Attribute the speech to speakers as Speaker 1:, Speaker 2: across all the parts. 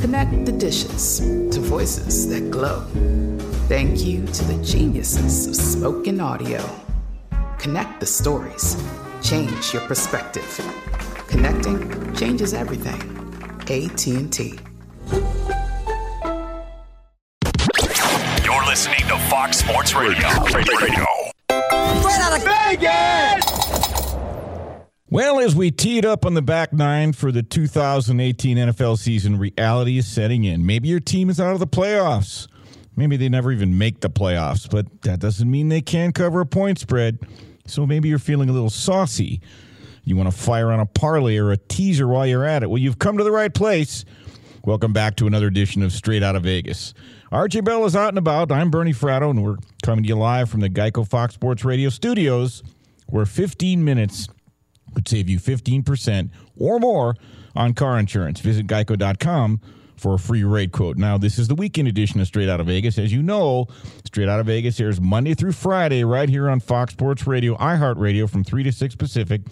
Speaker 1: Connect the dishes to voices that glow. Thank you to the geniuses of spoken audio. Connect the stories. Change your perspective. Connecting changes everything. AT&T.
Speaker 2: You're listening to Fox Sports Radio. Radio.
Speaker 3: Straight
Speaker 4: Well, as we tee it up on the back nine for the 2018 NFL season, reality is setting in. Maybe your team is out of the playoffs. Maybe they never even make the playoffs, but that doesn't mean they can't cover a point spread. So maybe you're feeling a little saucy. You want to fire on a parlay or a teaser while you're at it. Well, you've come to the right place. Welcome back to another edition of Straight Out of Vegas. RJ Bell is out and about. I'm Bernie Fratto, and we're coming to you live from the Geico Fox Sports Radio studios, where 15 minutes – could save you 15% or more on car insurance. Visit geico.com for a free rate quote. Now, this is the weekend edition of Straight Out of Vegas. As you know, Straight Out of Vegas airs Monday through Friday right here on Fox Sports Radio, iHeartRadio from 3 to 6 Pacific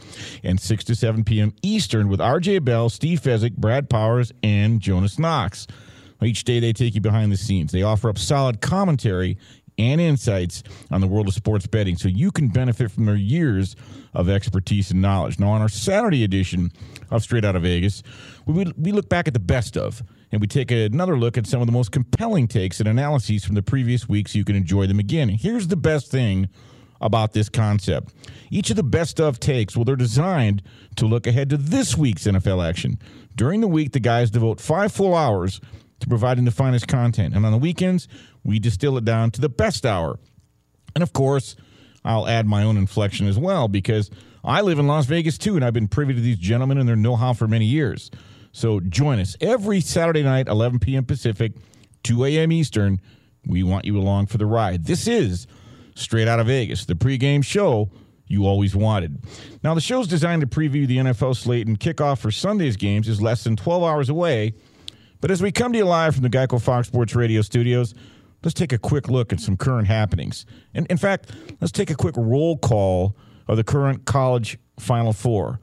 Speaker 4: and 6 to 7 p.m. Eastern with RJ Bell, Steve Fezzik, Brad Powers, and Jonas Knox. Each day they take you behind the scenes. They offer up solid commentary and insights on the world of sports betting so you can benefit from their years of expertise and knowledge. Now, on our Saturday edition of Straight Out of Vegas, we, we look back at the best of and we take another look at some of the most compelling takes and analyses from the previous week so you can enjoy them again. Here's the best thing about this concept. Each of the best of takes, well, they're designed to look ahead to this week's NFL action. During the week, the guys devote five full hours to providing the finest content. And on the weekends, we distill it down to the best hour. And of course, I'll add my own inflection as well because I live in Las Vegas too, and I've been privy to these gentlemen and their know how for many years. So join us every Saturday night, 11 p.m. Pacific, 2 a.m. Eastern. We want you along for the ride. This is Straight Out of Vegas, the pregame show you always wanted. Now, the show's designed to preview the NFL slate and kickoff for Sunday's games is less than 12 hours away. But as we come to you live from the Geico Fox Sports Radio studios, let's take a quick look at some current happenings. And in fact, let's take a quick roll call of the current college Final Four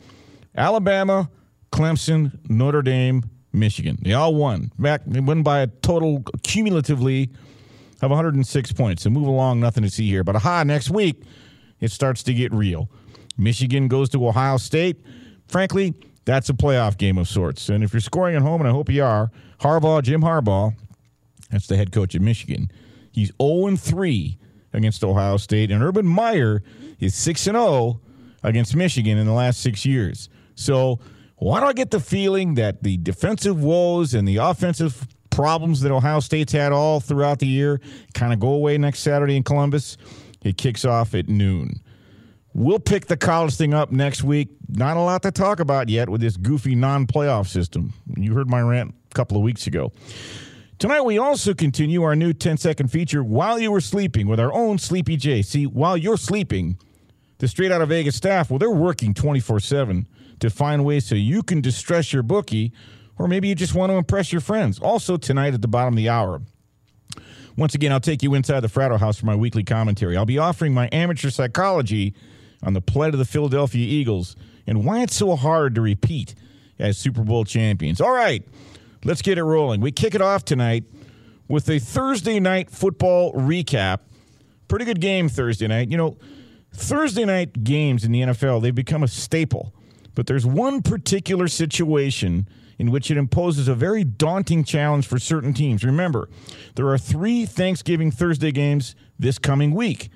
Speaker 4: Alabama, Clemson, Notre Dame, Michigan. They all won. Back, they won by a total cumulatively of 106 points. So move along, nothing to see here. But aha, next week, it starts to get real. Michigan goes to Ohio State. Frankly, that's a playoff game of sorts. And if you're scoring at home, and I hope you are, Harbaugh, Jim Harbaugh, that's the head coach of Michigan. He's 0 3 against Ohio State, and Urban Meyer is 6 0 against Michigan in the last six years. So, why do I get the feeling that the defensive woes and the offensive problems that Ohio State's had all throughout the year kind of go away next Saturday in Columbus? It kicks off at noon. We'll pick the college thing up next week. Not a lot to talk about yet with this goofy non playoff system. You heard my rant couple of weeks ago. Tonight, we also continue our new 10 second feature while you were sleeping with our own Sleepy J. See, while you're sleeping, the Straight Out of Vegas staff, well, they're working 24 7 to find ways so you can distress your bookie, or maybe you just want to impress your friends. Also, tonight at the bottom of the hour, once again, I'll take you inside the Fratto House for my weekly commentary. I'll be offering my amateur psychology on the plight of the Philadelphia Eagles and why it's so hard to repeat as Super Bowl champions. All right, let's get it rolling. We kick it off tonight with a Thursday night football recap. Pretty good game Thursday night. You know, Thursday night games in the NFL, they've become a staple. But there's one particular situation in which it imposes a very daunting challenge for certain teams. Remember, there are three Thanksgiving Thursday games this coming week,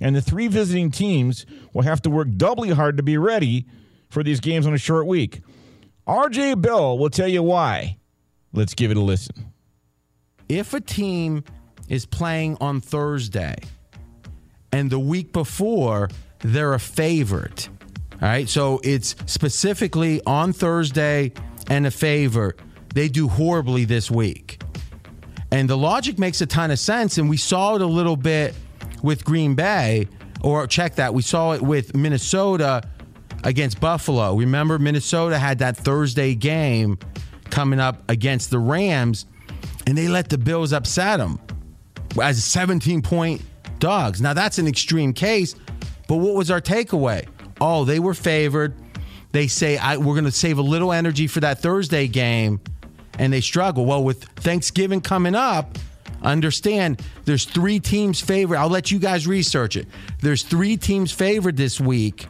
Speaker 4: and the three visiting teams will have to work doubly hard to be ready for these games on a short week. RJ Bell will tell you why. Let's give it a listen.
Speaker 5: If a team is playing on Thursday and the week before they're a favorite, all right, so it's specifically on Thursday and a favorite, they do horribly this week. And the logic makes a ton of sense. And we saw it a little bit with Green Bay, or check that, we saw it with Minnesota against Buffalo. Remember, Minnesota had that Thursday game coming up against the Rams, and they let the Bills upset them as 17 point dogs. Now, that's an extreme case, but what was our takeaway? Oh, they were favored they say we're going to save a little energy for that Thursday game, and they struggle. Well, with Thanksgiving coming up, understand there's three teams favored. I'll let you guys research it. There's three teams favored this week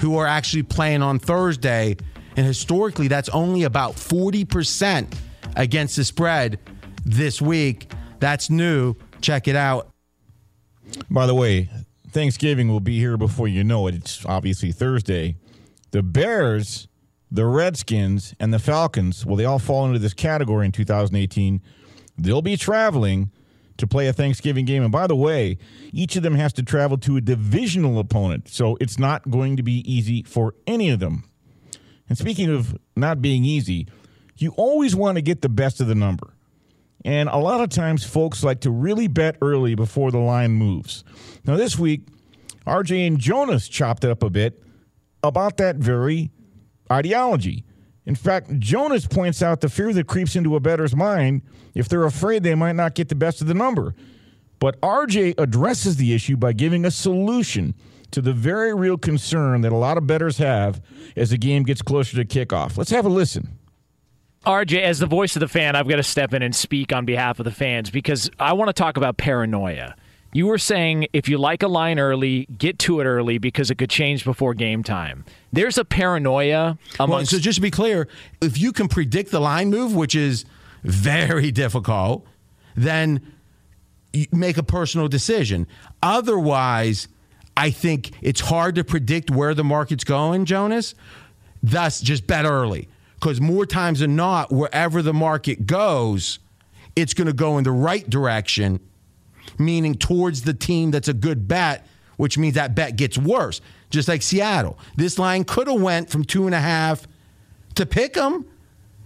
Speaker 5: who are actually playing on Thursday, and historically, that's only about 40% against the spread this week. That's new. Check it out.
Speaker 4: By the way, Thanksgiving will be here before you know it. It's obviously Thursday. The Bears, the Redskins, and the Falcons, well, they all fall into this category in 2018. They'll be traveling to play a Thanksgiving game. And by the way, each of them has to travel to a divisional opponent. So it's not going to be easy for any of them. And speaking of not being easy, you always want to get the best of the number. And a lot of times, folks like to really bet early before the line moves. Now, this week, RJ and Jonas chopped it up a bit about that very ideology. In fact, Jonas points out the fear that creeps into a bettor's mind if they're afraid they might not get the best of the number. But RJ addresses the issue by giving a solution to the very real concern that a lot of bettors have as the game gets closer to kickoff. Let's have a listen.
Speaker 6: RJ, as the voice of the fan, I've got to step in and speak on behalf of the fans because I want to talk about paranoia. You were saying if you like a line early, get to it early because it could change before game time. There's a paranoia amongst.
Speaker 5: Well, so just to be clear, if you can predict the line move, which is very difficult, then make a personal decision. Otherwise, I think it's hard to predict where the market's going, Jonas. Thus, just bet early because more times than not, wherever the market goes, it's going to go in the right direction meaning towards the team that's a good bet, which means that bet gets worse. Just like Seattle, this line could have went from two and a half to pick them,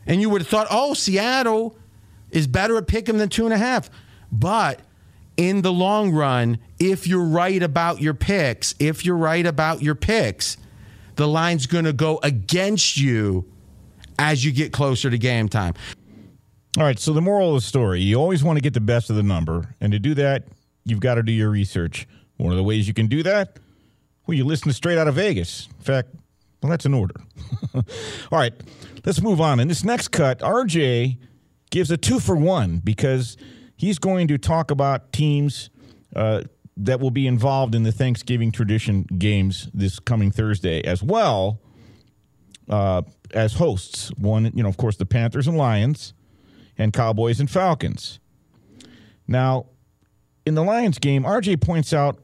Speaker 5: and you would have thought, oh, Seattle is better at pick them than two and a half. But in the long run, if you're right about your picks, if you're right about your picks, the line's going to go against you as you get closer to game time.
Speaker 4: All right. So the moral of the story: you always want to get the best of the number, and to do that, you've got to do your research. One of the ways you can do that, well, you listen to Straight Out of Vegas. In fact, well, that's an order. All right, let's move on. In this next cut, RJ gives a two for one because he's going to talk about teams uh, that will be involved in the Thanksgiving tradition games this coming Thursday as well uh, as hosts. One, you know, of course, the Panthers and Lions and Cowboys and Falcons. Now, in the Lions game, RJ points out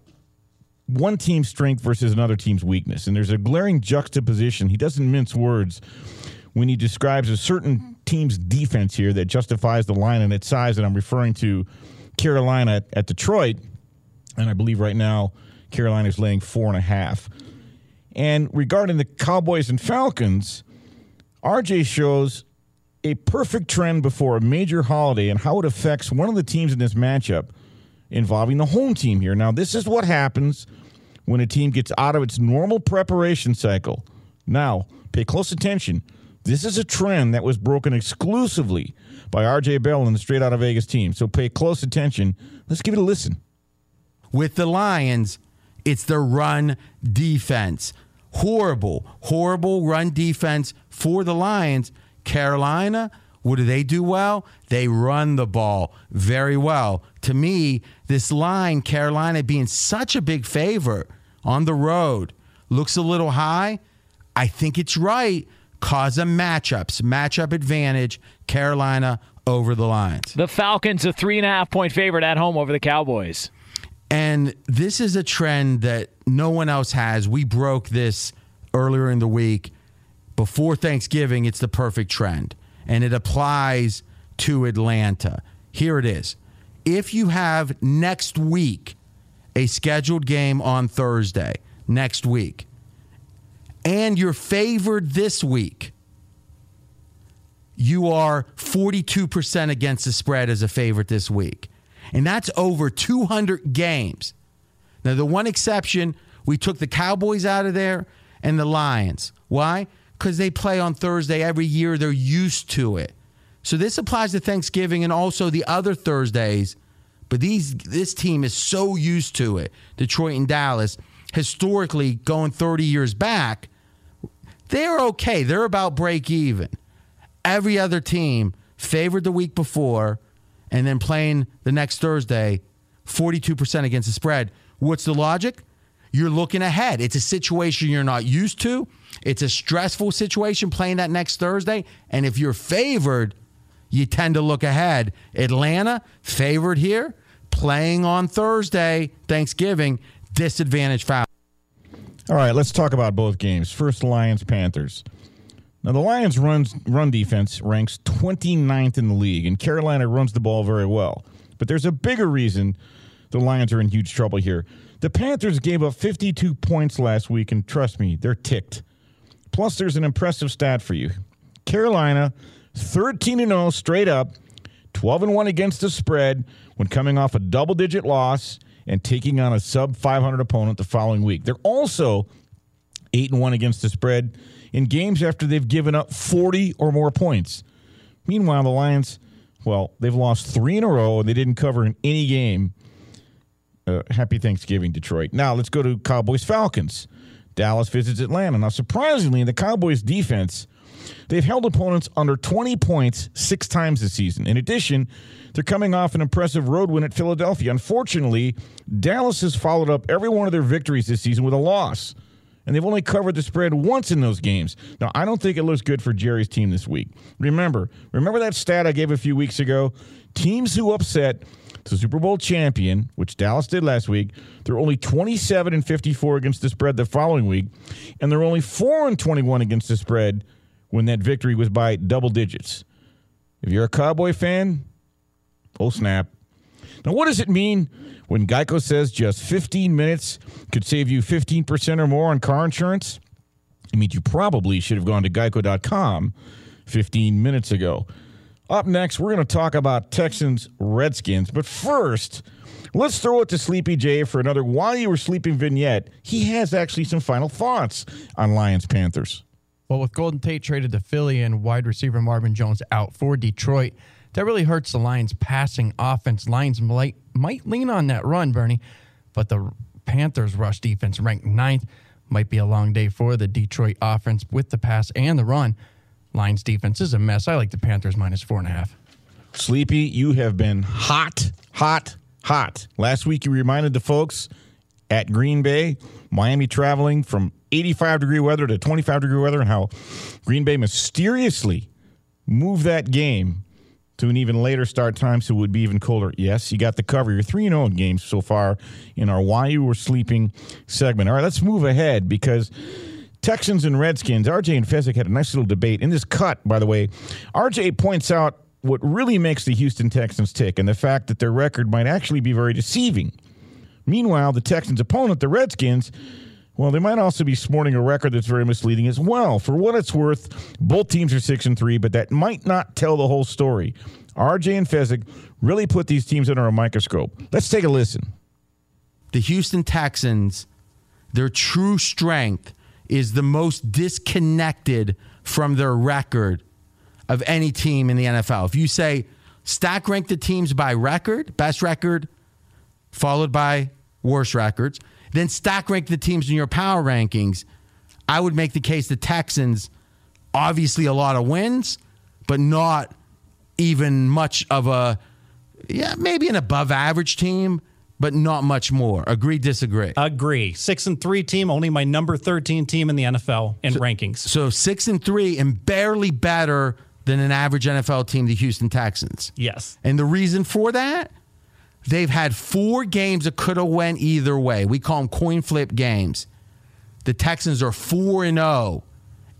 Speaker 4: one team's strength versus another team's weakness, and there's a glaring juxtaposition. He doesn't mince words when he describes a certain team's defense here that justifies the line and its size, and I'm referring to Carolina at, at Detroit, and I believe right now Carolina is laying four and a half. And regarding the Cowboys and Falcons, RJ shows a perfect trend before a major holiday and how it affects one of the teams in this matchup involving the home team here. Now, this is what happens when a team gets out of its normal preparation cycle. Now, pay close attention. This is a trend that was broken exclusively by RJ Bell and the Straight Out of Vegas team. So pay close attention. Let's give it a listen.
Speaker 5: With the Lions, it's the run defense. Horrible, horrible run defense for the Lions. Carolina, what do they do well? They run the ball very well. To me, this line, Carolina being such a big favor on the road, looks a little high. I think it's right cause of matchups, matchup advantage, Carolina over the Lions.
Speaker 6: The Falcons, a three and a half point favorite at home over the Cowboys.
Speaker 5: And this is a trend that no one else has. We broke this earlier in the week. Before Thanksgiving, it's the perfect trend, and it applies to Atlanta. Here it is. If you have next week a scheduled game on Thursday, next week, and you're favored this week, you are 42% against the spread as a favorite this week. And that's over 200 games. Now, the one exception, we took the Cowboys out of there and the Lions. Why? Because they play on Thursday every year. They're used to it. So this applies to Thanksgiving and also the other Thursdays. But these this team is so used to it. Detroit and Dallas, historically going 30 years back, they're okay. They're about break even. Every other team favored the week before and then playing the next Thursday 42% against the spread. What's the logic? You're looking ahead. It's a situation you're not used to. It's a stressful situation playing that next Thursday. And if you're favored, you tend to look ahead. Atlanta, favored here, playing on Thursday, Thanksgiving, disadvantage foul.
Speaker 4: All right, let's talk about both games. First, Lions Panthers. Now, the Lions' runs, run defense ranks 29th in the league, and Carolina runs the ball very well. But there's a bigger reason the Lions are in huge trouble here. The Panthers gave up 52 points last week, and trust me, they're ticked. Plus, there's an impressive stat for you Carolina, 13 0 straight up, 12 1 against the spread when coming off a double digit loss and taking on a sub 500 opponent the following week. They're also 8 and 1 against the spread in games after they've given up 40 or more points. Meanwhile, the Lions, well, they've lost three in a row and they didn't cover in any game. Uh, happy Thanksgiving, Detroit. Now let's go to Cowboys Falcons. Dallas visits Atlanta. Now, surprisingly, the Cowboys defense, they've held opponents under 20 points six times this season. In addition, they're coming off an impressive road win at Philadelphia. Unfortunately, Dallas has followed up every one of their victories this season with a loss and they've only covered the spread once in those games. Now, I don't think it looks good for Jerry's team this week. Remember, remember that stat I gave a few weeks ago? Teams who upset the Super Bowl champion, which Dallas did last week, they're only 27 and 54 against the spread the following week, and they're only 4 and 21 against the spread when that victory was by double digits. If you're a Cowboy fan, oh snap. Now, what does it mean when Geico says just 15 minutes could save you 15% or more on car insurance, it means you probably should have gone to geico.com 15 minutes ago. Up next, we're going to talk about Texans Redskins. But first, let's throw it to Sleepy J for another While You Were Sleeping vignette. He has actually some final thoughts on Lions Panthers.
Speaker 7: Well, with Golden Tate traded to Philly and wide receiver Marvin Jones out for Detroit, that really hurts the Lions' passing offense. Lions might, might lean on that run, Bernie, but the Panthers' rush defense ranked ninth. Might be a long day for the Detroit offense with the pass and the run. Lions defense is a mess. I like the Panthers minus four and a half.
Speaker 4: Sleepy, you have been hot, hot, hot. Last week you reminded the folks at Green Bay, Miami traveling from 85 degree weather to 25 degree weather, and how Green Bay mysteriously moved that game to an even later start time, so it would be even colder. Yes, you got the cover. You're 3 0 in games so far in our Why You Were Sleeping segment. All right, let's move ahead because. Texans and Redskins. RJ and Fezzik had a nice little debate. In this cut, by the way, RJ points out what really makes the Houston Texans tick and the fact that their record might actually be very deceiving. Meanwhile, the Texans' opponent, the Redskins, Well, they might also be sporting a record that's very misleading as well. For what it's worth, both teams are six and three, but that might not tell the whole story. RJ and Fezzik really put these teams under a microscope. Let's take a listen.
Speaker 5: The Houston Texans, their true strength is the most disconnected from their record of any team in the NFL. If you say stack rank the teams by record, best record, followed by worst records, then stack rank the teams in your power rankings, I would make the case the Texans, obviously a lot of wins, but not even much of a, yeah, maybe an above average team, but not much more. Agree, disagree?
Speaker 8: Agree. Six and three team, only my number 13 team in the NFL in
Speaker 5: so,
Speaker 8: rankings.
Speaker 5: So six and three and barely better than an average NFL team, the Houston Texans.
Speaker 8: Yes.
Speaker 5: And the reason for that? They've had four games that could have went either way. We call them coin flip games. The Texans are 4 and 0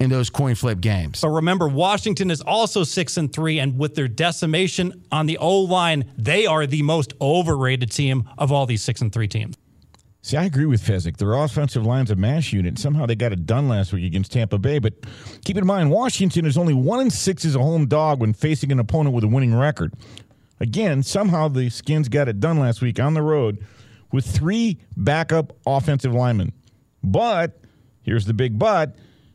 Speaker 5: in those coin flip games.
Speaker 8: But remember Washington is also 6 and 3 and with their decimation on the O-line, they are the most overrated team of all these 6 and 3 teams.
Speaker 4: See, I agree with Fezzik. Their offensive line's a mash unit. Somehow they got it done last week against Tampa Bay. But keep in mind, Washington is only one and six as a home dog when facing an opponent with a winning record. Again, somehow the Skins got it done last week on the road with three backup offensive linemen. But here's the big but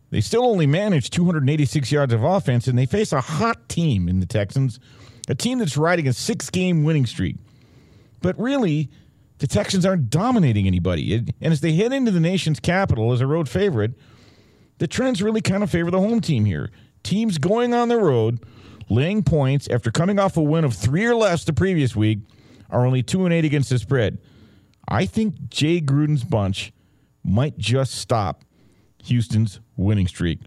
Speaker 4: they still only managed 286 yards of offense, and they face a hot team in the Texans, a team that's riding a six game winning streak. But really, the Texans aren't dominating anybody. And as they head into the nation's capital as a road favorite, the trends really kind of favor the home team here. Teams going on the road laying points after coming off a win of three or less the previous week are only two and eight against the spread. I think Jay Gruden's bunch might just stop Houston's winning streak.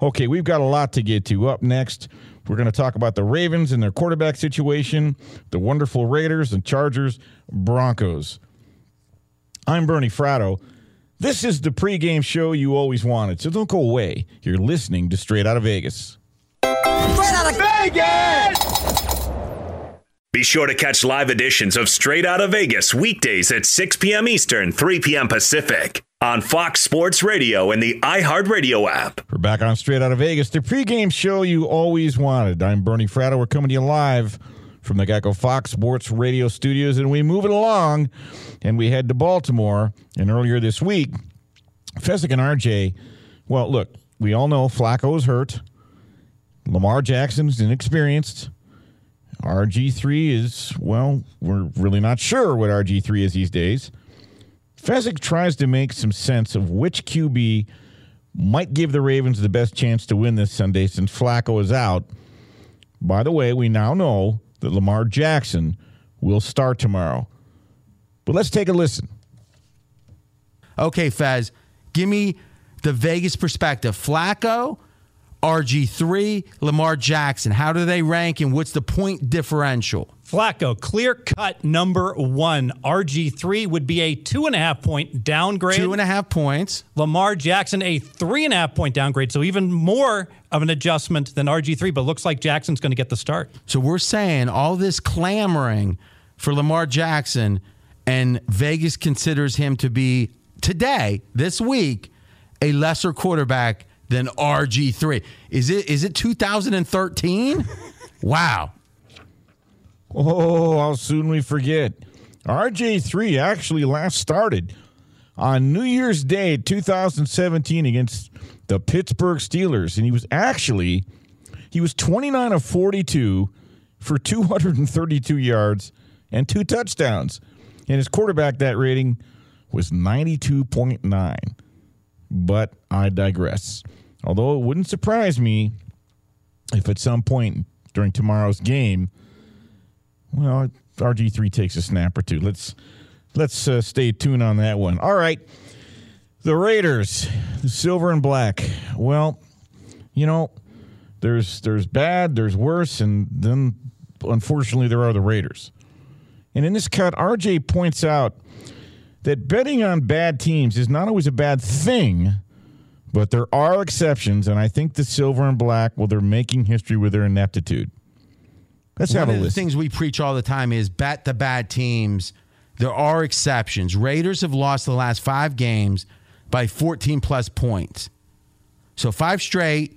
Speaker 4: Okay, we've got a lot to get to. Up next, we're going to talk about the Ravens and their quarterback situation, the wonderful Raiders and Chargers, Broncos. I'm Bernie Fratto. This is the pregame show you always wanted, so don't go away. You're listening to Straight Out of Vegas.
Speaker 3: Straight out of Vegas!
Speaker 2: Be sure to catch live editions of Straight Out of Vegas weekdays at 6 p.m. Eastern, 3 p.m. Pacific on Fox Sports Radio and the iHeartRadio app.
Speaker 4: We're back on Straight Out of Vegas, the pregame show you always wanted. I'm Bernie Fratto. We're coming to you live from the Geico Fox Sports Radio studios, and we move it along, and we head to Baltimore. And earlier this week, Fezzik and RJ, well, look, we all know Flacco is hurt. Lamar Jackson's inexperienced. RG3 is, well, we're really not sure what RG3 is these days. Fezzik tries to make some sense of which QB might give the Ravens the best chance to win this Sunday since Flacco is out. By the way, we now know that Lamar Jackson will start tomorrow. But let's take a listen.
Speaker 5: Okay, Fez, give me the Vegas perspective. Flacco, RG3, Lamar Jackson. How do they rank and what's the point differential?
Speaker 8: Flacco, clear cut number one. RG3 would be a two and a half point downgrade.
Speaker 5: Two and a half points.
Speaker 8: Lamar Jackson, a three and a half point downgrade. So even more of an adjustment than RG3, but looks like Jackson's going to get the start.
Speaker 5: So we're saying all this clamoring for Lamar Jackson, and Vegas considers him to be today, this week, a lesser quarterback than RG3. Is it is it 2013? wow.
Speaker 4: Oh, how soon we forget. RG3 actually last started on New Year's Day 2017 against the Pittsburgh Steelers and he was actually he was 29 of 42 for 232 yards and two touchdowns. And his quarterback that rating was 92.9. But I digress. Although it wouldn't surprise me if at some point during tomorrow's game, well, RG3 takes a snap or two. Let's let's uh, stay tuned on that one. All right. The Raiders, the silver and black. Well, you know, there's there's bad, there's worse, and then unfortunately there are the Raiders. And in this cut, RJ points out that betting on bad teams is not always a bad thing, but there are exceptions, and I think the silver and black, well, they're making history with their ineptitude. Let's
Speaker 5: One
Speaker 4: have a
Speaker 5: of the things we preach all the time is bet the bad teams. There are exceptions. Raiders have lost the last five games by 14 plus points. So five straight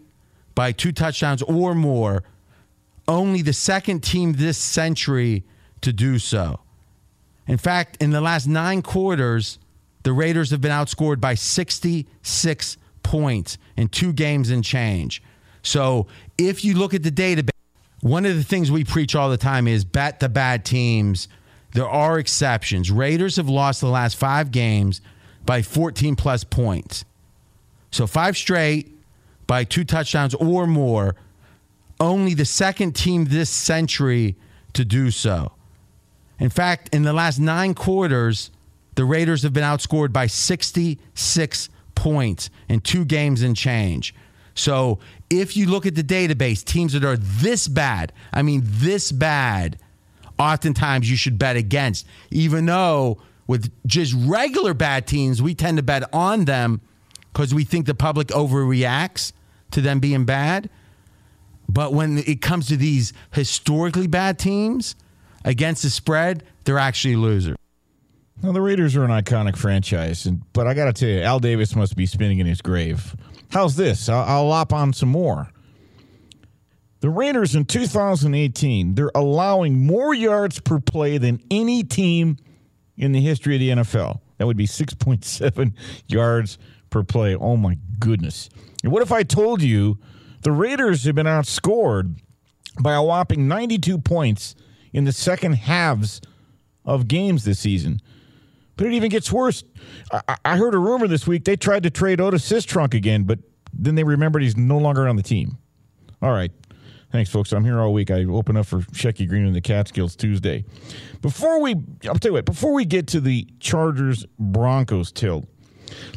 Speaker 5: by two touchdowns or more. Only the second team this century to do so. In fact, in the last nine quarters, the Raiders have been outscored by 66 points in two games and change. So if you look at the database, one of the things we preach all the time is bet the bad teams. There are exceptions. Raiders have lost the last five games by 14 plus points. So five straight by two touchdowns or more. Only the second team this century to do so. In fact, in the last nine quarters, the Raiders have been outscored by 66 points in two games and change. So if you look at the database, teams that are this bad, I mean, this bad, oftentimes you should bet against, even though with just regular bad teams, we tend to bet on them because we think the public overreacts to them being bad. But when it comes to these historically bad teams against the spread, they're actually losers.
Speaker 4: Now, the Raiders are an iconic franchise, and, but I got to tell you, Al Davis must be spinning in his grave. How's this? I'll, I'll lop on some more. The Raiders in 2018, they're allowing more yards per play than any team in the history of the NFL. That would be 6.7 yards per play. Oh my goodness. And what if I told you the Raiders have been outscored by a whopping 92 points in the second halves of games this season? But it even gets worse. I, I heard a rumor this week they tried to trade Otis Sistrunk again, but then they remembered he's no longer on the team. All right. Thanks, folks. I'm here all week. I open up for Shecky Greene and the Catskills Tuesday. Before we, I'll tell you what, before we get to the Chargers Broncos tilt,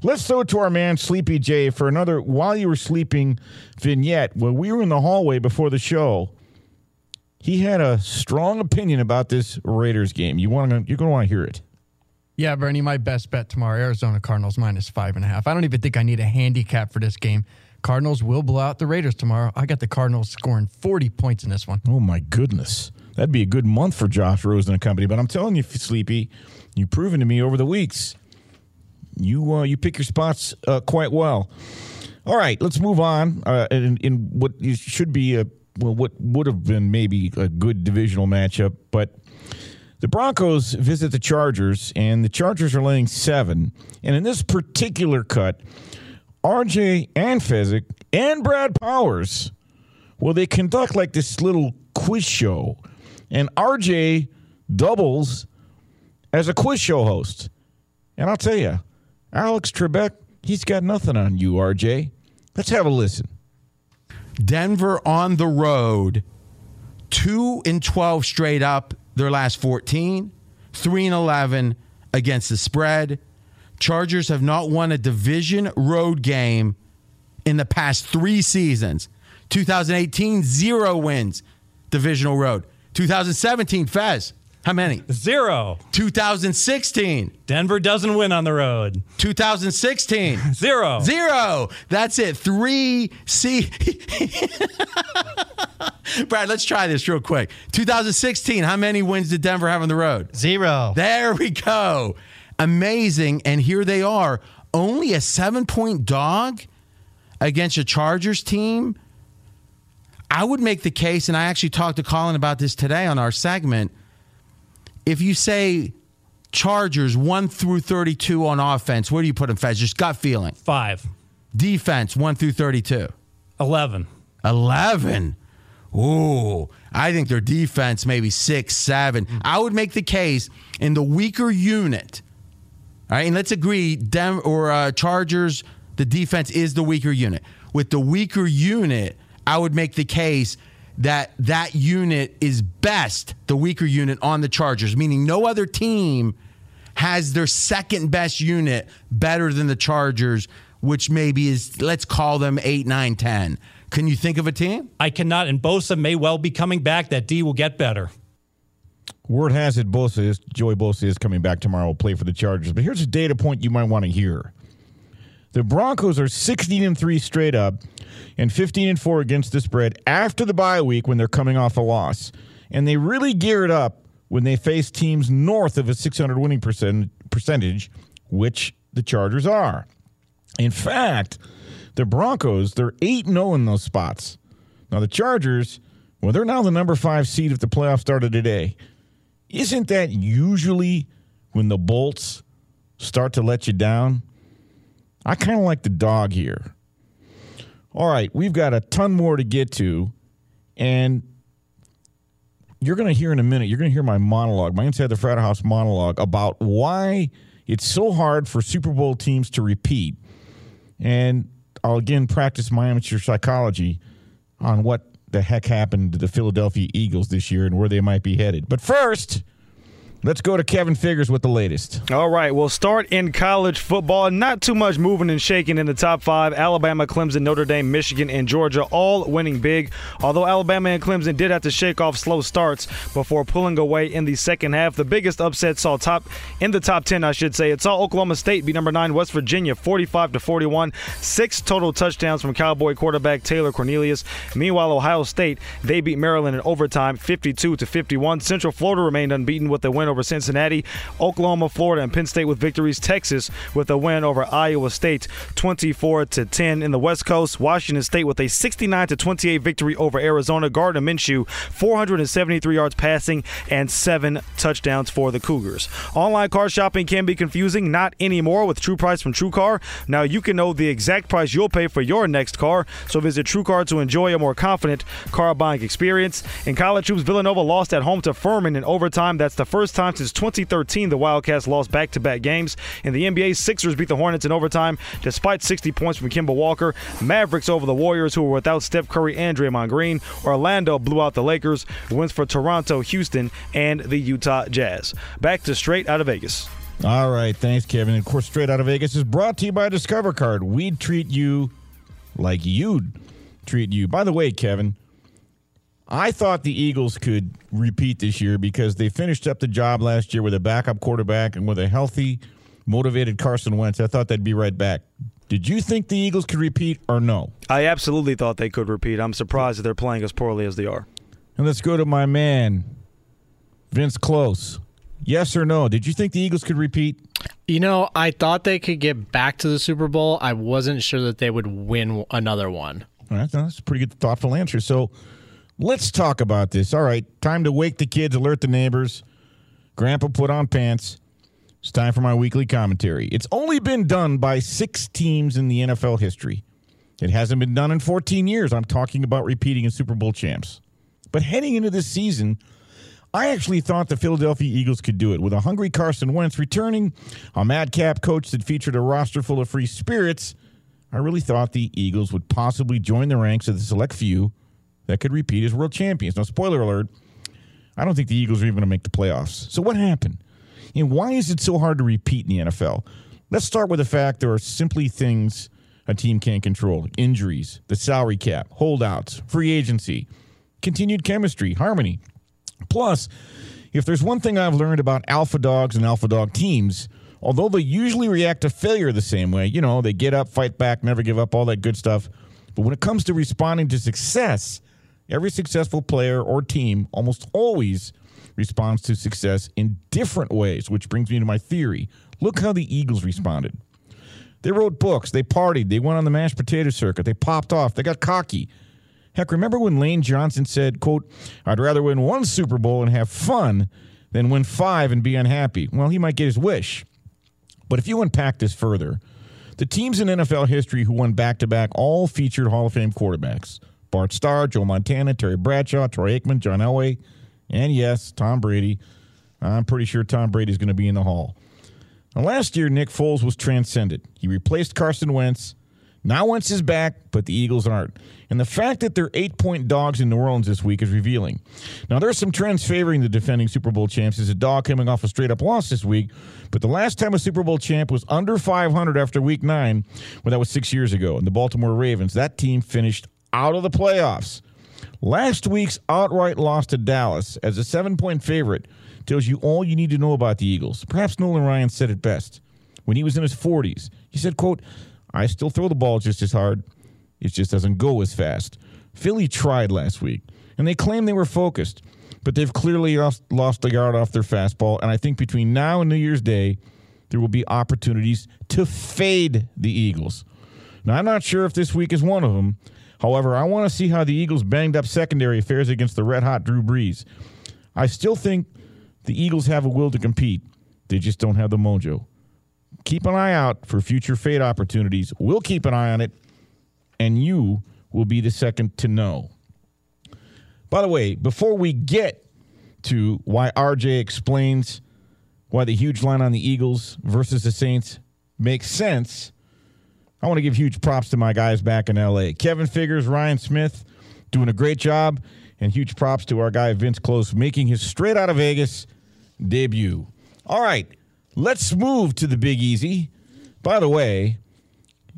Speaker 4: let's throw it to our man Sleepy J for another while you were sleeping vignette. When we were in the hallway before the show, he had a strong opinion about this Raiders game. You want to, you're going to want to hear it.
Speaker 7: Yeah, Bernie, my best bet tomorrow Arizona Cardinals minus five and a half. I don't even think I need a handicap for this game. Cardinals will blow out the Raiders tomorrow. I got the Cardinals scoring 40 points in this one.
Speaker 4: Oh, my goodness. That'd be a good month for Josh Rosen and company. But I'm telling you, Sleepy, you've proven to me over the weeks, you uh, you pick your spots uh, quite well. All right, let's move on. Uh, in, in what should be a well, what would have been maybe a good divisional matchup, but the Broncos visit the Chargers, and the Chargers are laying seven. And in this particular cut, RJ and Fezzik and Brad Powers, well, they conduct like this little quiz show. And RJ doubles as a quiz show host. And I'll tell you, Alex Trebek, he's got nothing on you, RJ. Let's have a listen.
Speaker 5: Denver on the road, 2 and 12 straight up their last 14, 3 and 11 against the spread. Chargers have not won a division road game in the past three seasons. 2018, zero wins, divisional road. 2017, Fez, how many?
Speaker 8: Zero.
Speaker 5: 2016.
Speaker 8: Denver doesn't win on the road.
Speaker 5: 2016.
Speaker 8: Zero.
Speaker 5: Zero. That's it. Three C. Brad, let's try this real quick. 2016, how many wins did Denver have on the road?
Speaker 9: Zero.
Speaker 5: There we go. Amazing. And here they are, only a seven point dog against a Chargers team. I would make the case, and I actually talked to Colin about this today on our segment. If you say Chargers 1 through 32 on offense, where do you put them, Fez? Just gut feeling.
Speaker 8: Five.
Speaker 5: Defense 1 through 32.
Speaker 8: 11.
Speaker 5: 11. Ooh, I think their defense maybe six, seven. I would make the case in the weaker unit. All right, and let's agree, Dem or uh, Chargers, the defense is the weaker unit. With the weaker unit, I would make the case that that unit is best, the weaker unit on the Chargers, meaning no other team has their second best unit better than the Chargers, which maybe is, let's call them 8, 9, 10. Can you think of a team?
Speaker 8: I cannot, and Bosa may well be coming back. That D will get better.
Speaker 4: Word has it Bosa is Joey Bosa is coming back tomorrow. Will play for the Chargers. But here's a data point you might want to hear. The Broncos are 16 and 3 straight up and 15 and 4 against the spread after the bye week when they're coming off a loss. And they really geared up when they face teams north of a 600 winning percent, percentage, which the Chargers are. In fact, the Broncos, they're 8 0 in those spots. Now, the Chargers, well, they're now the number five seed if the playoffs started today. Isn't that usually when the Bolts start to let you down? I kind of like the dog here. All right, we've got a ton more to get to, and you're going to hear in a minute, you're going to hear my monologue, my Inside the Frat House monologue about why it's so hard for Super Bowl teams to repeat. And I'll again practice my amateur psychology on what the heck happened to the Philadelphia Eagles this year and where they might be headed. But first, Let's go to Kevin Figures with the latest.
Speaker 9: All right, we'll start in college football. Not too much moving and shaking in the top five. Alabama, Clemson, Notre Dame, Michigan, and Georgia all winning big. Although Alabama and Clemson did have to shake off slow starts before pulling away in the second half. The biggest upset saw top in the top ten, I should say. It saw Oklahoma State beat number nine West Virginia 45 to 41. Six total touchdowns from Cowboy quarterback Taylor Cornelius. Meanwhile, Ohio State they beat Maryland in overtime 52 to 51. Central Florida remained unbeaten with a win over Cincinnati, Oklahoma, Florida, and Penn State with victories. Texas with a win over Iowa State, 24 to 10 in the West Coast. Washington State with a 69 to 28 victory over Arizona. Gardner Minshew, 473 yards passing and seven touchdowns for the Cougars. Online car shopping can be confusing, not anymore with True Price from TrueCar. Now you can know the exact price you'll pay for your next car. So visit TrueCar to enjoy a more confident car buying experience. In college hoops, Villanova lost at home to Furman in overtime. That's the first time since 2013 the Wildcats lost back-to-back games. In the NBA, Sixers beat the Hornets in overtime despite 60 points from Kemba Walker. Mavericks over the Warriors, who were without Steph Curry and Draymond Green. Orlando blew out the Lakers. Wins for Toronto, Houston, and the Utah Jazz. Back to straight out of Vegas.
Speaker 4: All right, thanks, Kevin. And of course, Straight Out of Vegas is brought to you by Discover Card. We'd treat you like you'd treat you. By the way, Kevin, I thought the Eagles could repeat this year because they finished up the job last year with a backup quarterback and with a healthy, motivated Carson Wentz. I thought they'd be right back. Did you think the Eagles could repeat or no?
Speaker 9: I absolutely thought they could repeat. I'm surprised that they're playing as poorly as they are.
Speaker 4: And let's go to my man, Vince Close. Yes or no? Did you think the Eagles could repeat?
Speaker 10: You know, I thought they could get back to the Super Bowl. I wasn't sure that they would win another one.
Speaker 4: All right, that's a pretty good, thoughtful answer. So let's talk about this. All right, time to wake the kids, alert the neighbors. Grandpa put on pants. It's time for my weekly commentary. It's only been done by six teams in the NFL history. It hasn't been done in 14 years. I'm talking about repeating as Super Bowl champs. But heading into this season, I actually thought the Philadelphia Eagles could do it with a hungry Carson Wentz returning, a madcap coach that featured a roster full of free spirits. I really thought the Eagles would possibly join the ranks of the select few that could repeat as world champions. Now, spoiler alert, I don't think the Eagles are even going to make the playoffs. So, what happened? And why is it so hard to repeat in the NFL? Let's start with the fact there are simply things a team can't control injuries, the salary cap, holdouts, free agency, continued chemistry, harmony. Plus, if there's one thing I've learned about alpha dogs and alpha dog teams, although they usually react to failure the same way, you know, they get up, fight back, never give up, all that good stuff. But when it comes to responding to success, every successful player or team almost always responds to success in different ways, which brings me to my theory. Look how the Eagles responded. They wrote books, they partied, they went on the mashed potato circuit, they popped off, they got cocky. Heck, remember when Lane Johnson said, quote, I'd rather win one Super Bowl and have fun than win five and be unhappy. Well, he might get his wish. But if you unpack this further, the teams in NFL history who won back to back all featured Hall of Fame quarterbacks. Bart Starr, Joe Montana, Terry Bradshaw, Troy Aikman, John Elway, and yes, Tom Brady. I'm pretty sure Tom Brady's going to be in the Hall. Now, last year, Nick Foles was transcended. He replaced Carson Wentz. Now Wentz is back, but the Eagles aren't. And the fact that they're eight point dogs in New Orleans this week is revealing. Now, there are some trends favoring the defending Super Bowl champs. Is a dog coming off a straight up loss this week, but the last time a Super Bowl champ was under 500 after week nine, well, that was six years ago. And the Baltimore Ravens, that team finished out of the playoffs. Last week's outright loss to Dallas as a seven point favorite tells you all you need to know about the Eagles. Perhaps Nolan Ryan said it best when he was in his 40s. He said, quote, I still throw the ball just as hard. It just doesn't go as fast. Philly tried last week, and they claim they were focused, but they've clearly lost, lost the guard off their fastball. And I think between now and New Year's Day, there will be opportunities to fade the Eagles. Now, I'm not sure if this week is one of them. However, I want to see how the Eagles' banged up secondary fares against the red hot Drew Brees. I still think the Eagles have a will to compete, they just don't have the mojo. Keep an eye out for future fade opportunities. We'll keep an eye on it, and you will be the second to know. By the way, before we get to why RJ explains why the huge line on the Eagles versus the Saints makes sense, I want to give huge props to my guys back in LA. Kevin Figures, Ryan Smith doing a great job, and huge props to our guy Vince Close making his straight out of Vegas debut. All right, let's move to the Big Easy. By the way,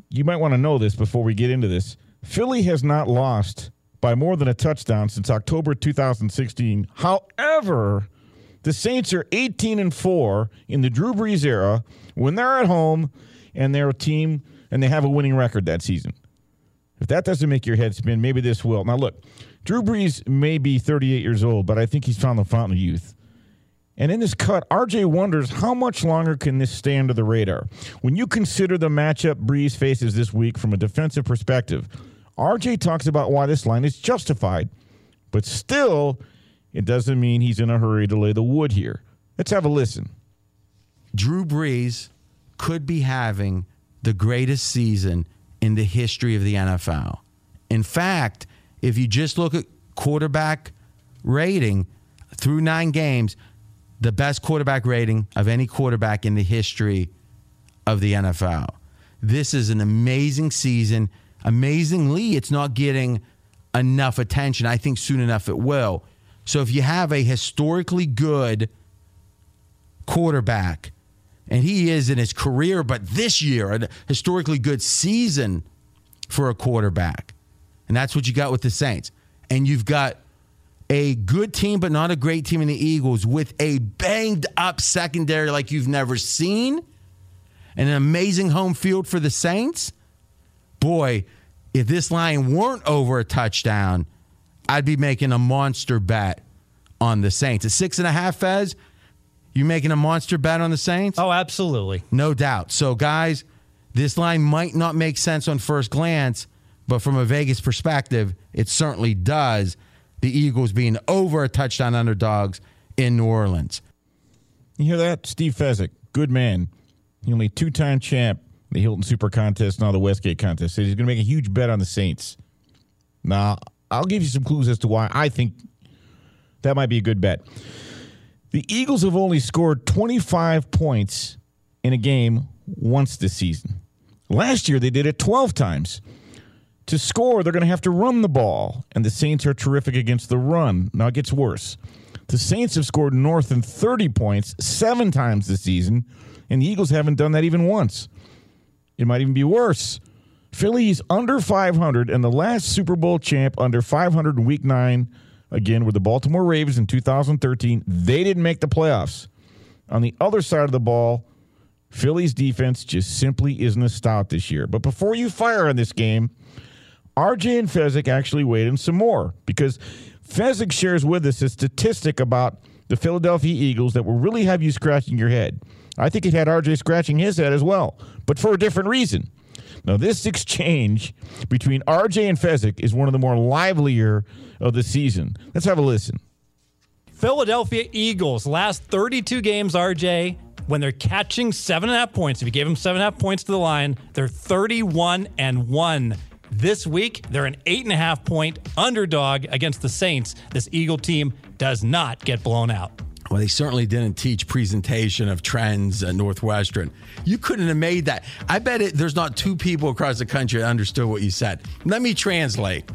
Speaker 4: you might want to know this before we get into this. Philly has not lost by more than a touchdown since October 2016. However, the Saints are 18 and 4 in the Drew Brees era when they're at home and they're a team and they have a winning record that season. If that doesn't make your head spin, maybe this will. Now, look, Drew Brees may be 38 years old, but I think he's found the fountain of youth. And in this cut, RJ wonders how much longer can this stay under the radar? When you consider the matchup Brees faces this week from a defensive perspective, RJ talks about why this line is justified, but still, it doesn't mean he's in a hurry to lay the wood here. Let's have a listen.
Speaker 5: Drew Brees could be having the greatest season in the history of the NFL. In fact, if you just look at quarterback rating through nine games, the best quarterback rating of any quarterback in the history of the NFL. This is an amazing season. Amazingly, it's not getting enough attention. I think soon enough it will. So if you have a historically good quarterback, and he is in his career, but this year, a historically good season for a quarterback. And that's what you got with the Saints. And you've got a good team, but not a great team in the Eagles with a banged up secondary like you've never seen, and an amazing home field for the Saints. Boy, if this line weren't over a touchdown, I'd be making a monster bet on the Saints. A six and a half, Fez, you making a monster bet on the Saints?
Speaker 8: Oh, absolutely.
Speaker 5: No doubt. So, guys, this line might not make sense on first glance, but from a Vegas perspective, it certainly does. The Eagles being over a touchdown underdogs in New Orleans.
Speaker 4: You hear that? Steve Fezzik, good man. He only two time champ, the Hilton Super Contest and all the Westgate Contest. Says he's going to make a huge bet on the Saints. Now, I'll give you some clues as to why I think that might be a good bet. The Eagles have only scored 25 points in a game once this season. Last year, they did it 12 times. To score, they're going to have to run the ball, and the Saints are terrific against the run. Now it gets worse. The Saints have scored north than 30 points seven times this season, and the Eagles haven't done that even once. It might even be worse. Philly's under 500, and the last Super Bowl champ under 500 in week nine, again, with the Baltimore Ravens in 2013. They didn't make the playoffs. On the other side of the ball, Philly's defense just simply isn't as stout this year. But before you fire on this game, RJ and Fezzik actually weighed in some more because Fezzik shares with us a statistic about the Philadelphia Eagles that will really have you scratching your head. I think it had RJ scratching his head as well, but for a different reason. Now, this exchange between RJ and Fezzik is one of the more livelier of the season. Let's have a listen.
Speaker 8: Philadelphia Eagles, last 32 games, RJ, when they're catching seven and a half points, if you gave them seven and a half points to the line, they're 31 and one. This week, they're an eight and a half point underdog against the Saints. This Eagle team does not get blown out.
Speaker 5: Well, they certainly didn't teach presentation of trends at Northwestern. You couldn't have made that. I bet it, there's not two people across the country that understood what you said. Let me translate.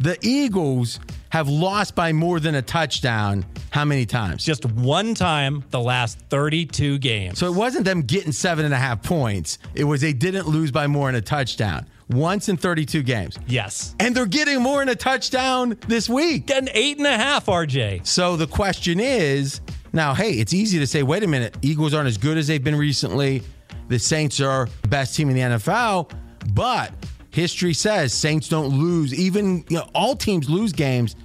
Speaker 5: The Eagles have lost by more than a touchdown how many times?
Speaker 8: Just one time the last 32 games.
Speaker 5: So it wasn't them getting seven and a half points. It was they didn't lose by more than a touchdown. Once in 32 games.
Speaker 8: Yes.
Speaker 5: And they're getting more than a touchdown this week.
Speaker 8: Getting eight and a half, RJ.
Speaker 5: So the question is now, hey, it's easy to say, wait a minute, Eagles aren't as good as they've been recently. The Saints are the best team in the NFL, but history says Saints don't lose. Even you know, all teams lose games.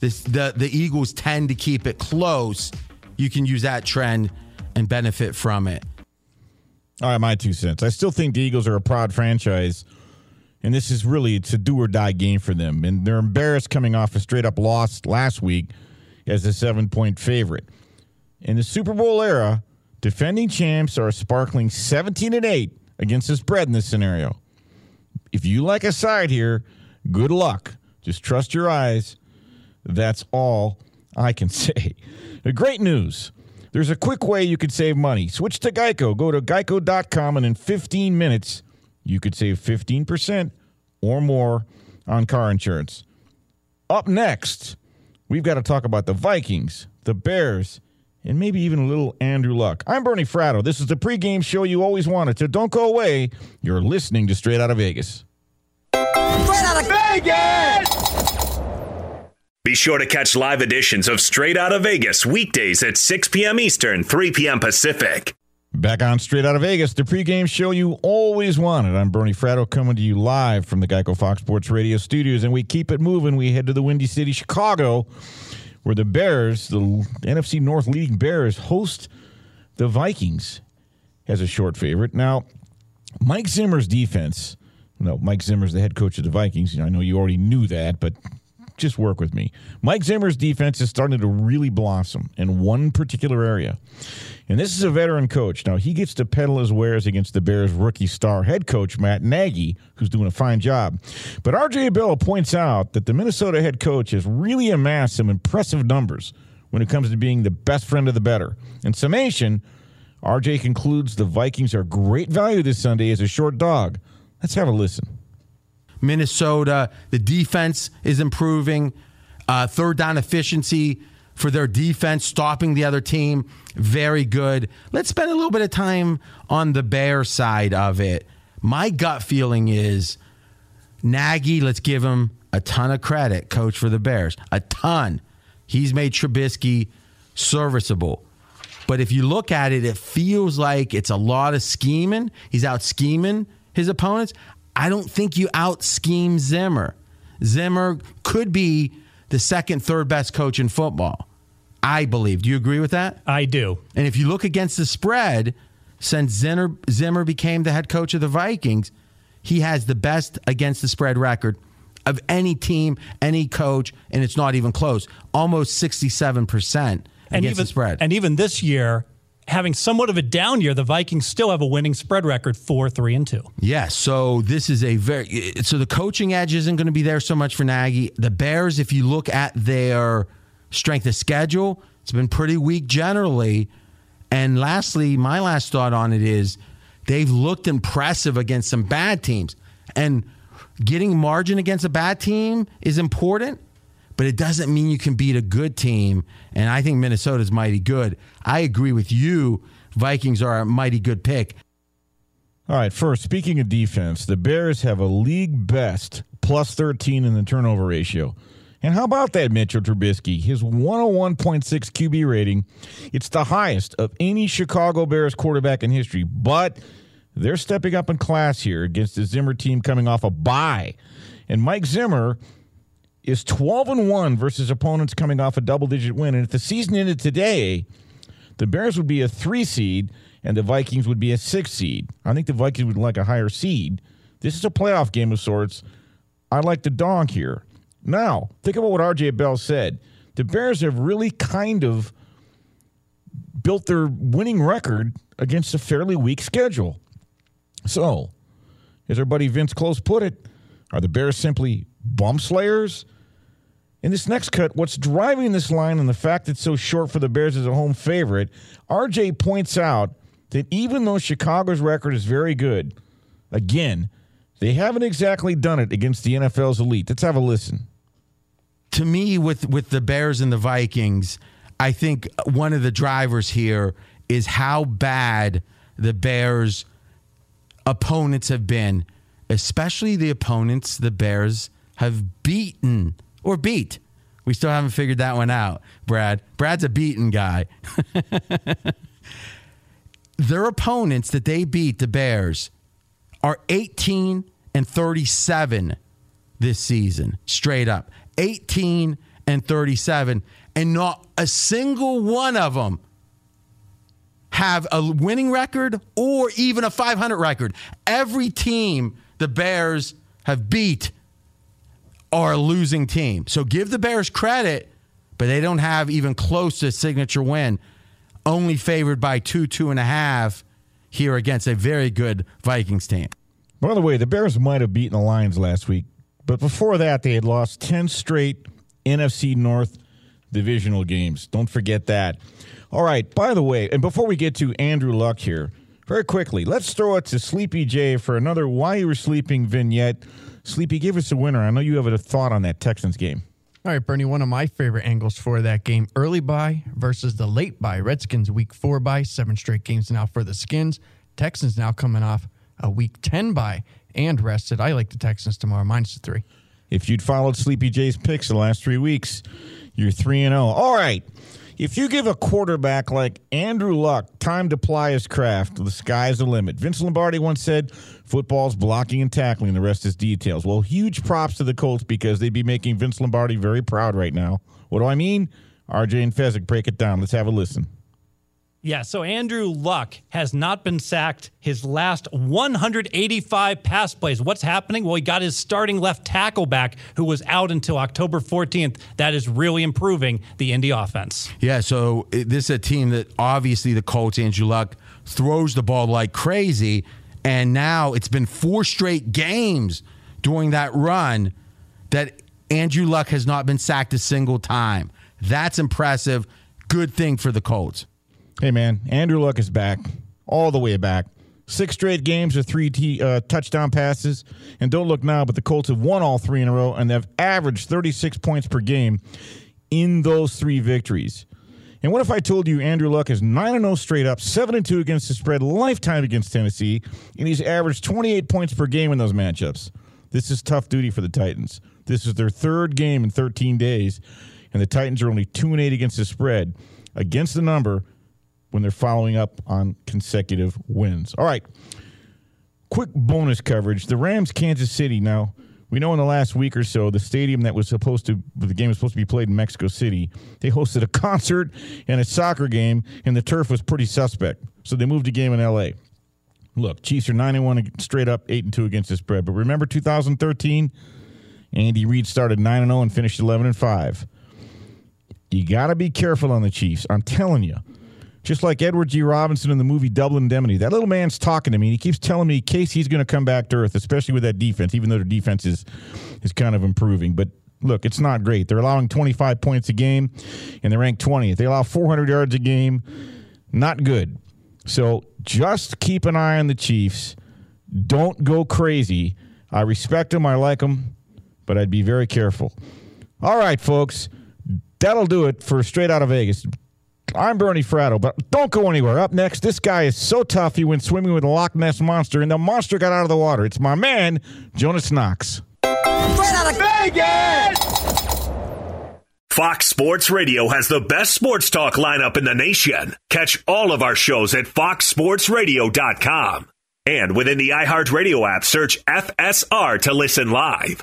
Speaker 5: This, the the Eagles tend to keep it close. You can use that trend and benefit from it.
Speaker 4: All right, my two cents. I still think the Eagles are a proud franchise, and this is really it's a do or die game for them. And they're embarrassed coming off a straight up loss last week as a seven point favorite. In the Super Bowl era, defending champs are sparkling 17 and 8 against the spread in this scenario. If you like a side here, good luck. Just trust your eyes. That's all I can say. Great news. There's a quick way you could save money. Switch to Geico. Go to geico.com, and in 15 minutes, you could save 15% or more on car insurance. Up next, we've got to talk about the Vikings, the Bears, and maybe even a little Andrew Luck. I'm Bernie Fratto. This is the pregame show you always wanted. So don't go away. You're listening to Straight Out of Vegas.
Speaker 3: Straight out of Vegas!
Speaker 2: Be sure to catch live editions of Straight Out of Vegas weekdays at 6 p.m. Eastern, 3 p.m. Pacific.
Speaker 4: Back on Straight Out of Vegas, the pregame show you always wanted. I'm Bernie Fratto coming to you live from the Geico Fox Sports Radio studios, and we keep it moving. We head to the Windy City, Chicago, where the Bears, the NFC North leading Bears, host the Vikings as a short favorite. Now, Mike Zimmer's defense, no, Mike Zimmer's the head coach of the Vikings. I know you already knew that, but just work with me. Mike Zimmer's defense is starting to really blossom in one particular area. And this is a veteran coach. Now, he gets to peddle his wares against the Bears' rookie star head coach, Matt Nagy, who's doing a fine job. But RJ Bell points out that the Minnesota head coach has really amassed some impressive numbers when it comes to being the best friend of the bettor. In summation, RJ concludes the Vikings are great value this Sunday as a short dog. Let's have a listen.
Speaker 5: Minnesota. The defense is improving. Uh, third down efficiency for their defense, stopping the other team. Very good. Let's spend a little bit of time on the Bear side of it. My gut feeling is Nagy, let's give him a ton of credit, coach for the Bears. A ton. He's made Trubisky serviceable. But if you look at it, it feels like it's a lot of scheming. He's out scheming his opponents. I don't think you out scheme Zimmer. Zimmer could be the second, third best coach in football. I believe. Do you agree with that?
Speaker 8: I do.
Speaker 5: And if you look against the spread, since Zimmer, Zimmer became the head coach of the Vikings, he has the best against the spread record of any team, any coach, and it's not even close. Almost 67%
Speaker 8: and
Speaker 5: against
Speaker 8: even,
Speaker 5: the spread.
Speaker 8: And even this year, having somewhat of a down year, the Vikings still have a winning spread record four, three, and two.
Speaker 5: Yes. So this is a very so the coaching edge isn't going to be there so much for Nagy. The Bears, if you look at their strength of schedule, it's been pretty weak generally. And lastly, my last thought on it is they've looked impressive against some bad teams. And getting margin against a bad team is important, but it doesn't mean you can beat a good team. And I think Minnesota's mighty good. I agree with you. Vikings are a mighty good pick.
Speaker 4: All right, first, speaking of defense, the Bears have a league best plus 13 in the turnover ratio. And how about that, Mitchell Trubisky? His 101.6 QB rating, it's the highest of any Chicago Bears quarterback in history. But they're stepping up in class here against the Zimmer team coming off a bye. And Mike Zimmer is 12 and 1 versus opponents coming off a double digit win. And if the season ended today, the Bears would be a three seed and the Vikings would be a six seed. I think the Vikings would like a higher seed. This is a playoff game of sorts. I like the dog here. Now, think about what RJ Bell said. The Bears have really kind of built their winning record against a fairly weak schedule. So, as our buddy Vince Close put it, are the Bears simply bump slayers? In this next cut, what's driving this line and the fact it's so short for the Bears as a home favorite, RJ points out that even though Chicago's record is very good, again, they haven't exactly done it against the NFL's elite. Let's have a listen.
Speaker 5: To me, with with the Bears and the Vikings, I think one of the drivers here is how bad the Bears opponents have been, especially the opponents the Bears have beaten or beat. We still haven't figured that one out, Brad. Brad's a beaten guy. Their opponents that they beat, the Bears, are 18 and 37 this season, straight up. 18 and 37. And not a single one of them have a winning record or even a 500 record. Every team the Bears have beat are a losing team. So give the Bears credit, but they don't have even close to a signature win. Only favored by two, two and a half here against a very good Vikings team.
Speaker 4: By the way, the Bears might have beaten the Lions last week, but before that, they had lost 10 straight NFC North divisional games. Don't forget that. All right, by the way, and before we get to Andrew Luck here, very quickly, let's throw it to Sleepy J for another Why You Were Sleeping vignette. Sleepy, give us a winner. I know you have a thought on that Texans game.
Speaker 7: All right, Bernie, one of my favorite angles for that game early bye versus the late bye. Redskins week four bye, seven straight games now for the Skins. Texans now coming off a week 10 bye and rested. I like the Texans tomorrow, minus the three.
Speaker 4: If you'd followed Sleepy J's picks the last three weeks, you're 3 and 0. All right. If you give a quarterback like Andrew Luck time to ply his craft, the sky's the limit. Vince Lombardi once said, football's blocking and tackling, the rest is details. Well, huge props to the Colts because they'd be making Vince Lombardi very proud right now. What do I mean? RJ and Fezzik break it down. Let's have a listen.
Speaker 8: Yeah, so Andrew Luck has not been sacked his last 185 pass plays. What's happening? Well, he got his starting left tackle back who was out until October 14th. That is really improving the Indy offense.
Speaker 5: Yeah, so eh, this is a team that obviously the Colts, Andrew Luck, throws the ball like crazy. And now it's been four straight games during that run that Andrew Luck has not been sacked a single time. That's impressive. Good thing for the Colts.
Speaker 4: Hey, man, Andrew Luck is back, all the way back. Six straight games of three t- uh, touchdown passes. And don't look now, but the Colts have won all three in a row, and they've averaged 36 points per game in those three victories. And what if I told you Andrew Luck is 9 0 straight up, 7 2 against the spread, lifetime against Tennessee, and he's averaged 28 points per game in those matchups? This is tough duty for the Titans. This is their third game in 13 days, and the Titans are only 2 and 8 against the spread, against the number when they're following up on consecutive wins. All right. Quick bonus coverage. The Rams, Kansas City. Now, we know in the last week or so, the stadium that was supposed to, the game was supposed to be played in Mexico City, they hosted a concert and a soccer game, and the turf was pretty suspect. So they moved the game in LA. Look, Chiefs are 91 straight up, 8 and 2 against the spread. But remember 2013? Andy Reid started 9 0 and finished 11 and 5. You got to be careful on the Chiefs. I'm telling you. Just like Edward G. Robinson in the movie Double Indemnity. That little man's talking to me. And he keeps telling me KC's going to come back to earth, especially with that defense, even though their defense is, is kind of improving. But look, it's not great. They're allowing 25 points a game, and they're ranked 20th. They allow 400 yards a game. Not good. So just keep an eye on the Chiefs. Don't go crazy. I respect them. I like them, but I'd be very careful. All right, folks. That'll do it for Straight Out of Vegas. I'm Bernie Fratto, but don't go anywhere. Up next, this guy is so tough he went swimming with a Loch Ness monster, and the monster got out of the water. It's my man, Jonas Knox.
Speaker 3: Straight out of Vegas!
Speaker 2: Fox Sports Radio has the best sports talk lineup in the nation. Catch all of our shows at foxsportsradio.com. And within the iHeartRadio app, search FSR to listen live.